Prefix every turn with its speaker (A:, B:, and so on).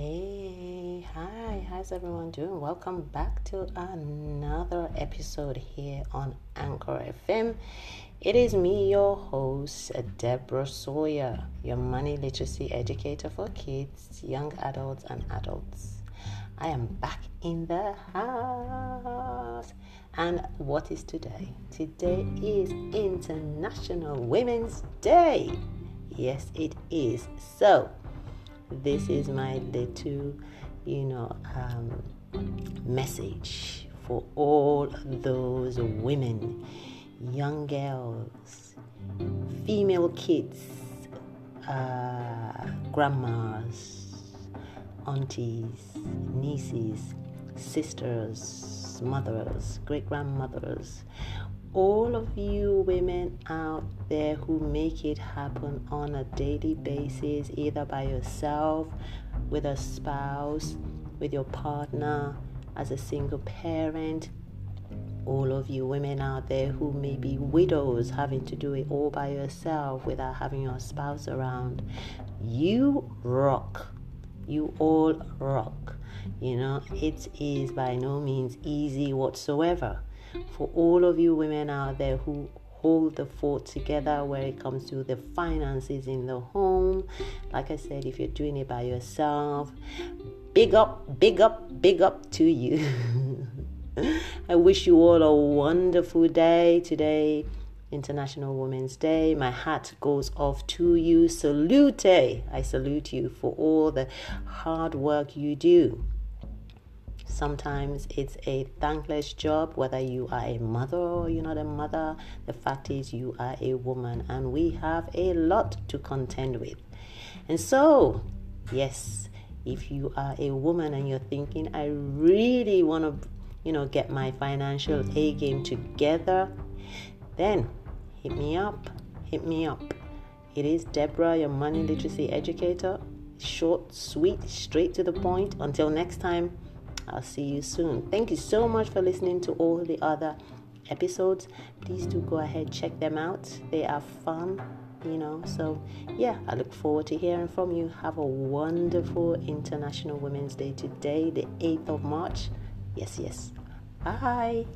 A: Hey, hi, how's everyone doing? Welcome back to another episode here on Anchor FM. It is me, your host, Deborah Sawyer, your money literacy educator for kids, young adults, and adults. I am back in the house. And what is today? Today is International Women's Day. Yes, it is. So, this is my little, you know, um, message for all those women, young girls, female kids, uh, grandmas, aunties, nieces, sisters, mothers, great grandmothers, all of you women out there who make it happen on a daily basis, either by yourself, with a spouse, with your partner, as a single parent, all of you women out there who may be widows having to do it all by yourself without having your spouse around, you rock. You all rock. You know, it is by no means easy whatsoever for all of you women out there who hold the fort together when it comes to the finances in the home. Like I said, if you're doing it by yourself, big up, big up, big up to you. I wish you all a wonderful day today. International Women's Day. My hat goes off to you. Salute! Eh? I salute you for all the hard work you do. Sometimes it's a thankless job, whether you are a mother or you're not a mother. The fact is, you are a woman, and we have a lot to contend with. And so, yes, if you are a woman and you're thinking, I really want to, you know, get my financial A game together, then hit me up. Hit me up. It is Deborah, your money literacy educator. Short, sweet, straight to the point. Until next time. I'll see you soon. Thank you so much for listening to all the other episodes. Please do go ahead check them out. They are fun, you know. So, yeah, I look forward to hearing from you. Have a wonderful International Women's Day today, the 8th of March. Yes, yes. Bye.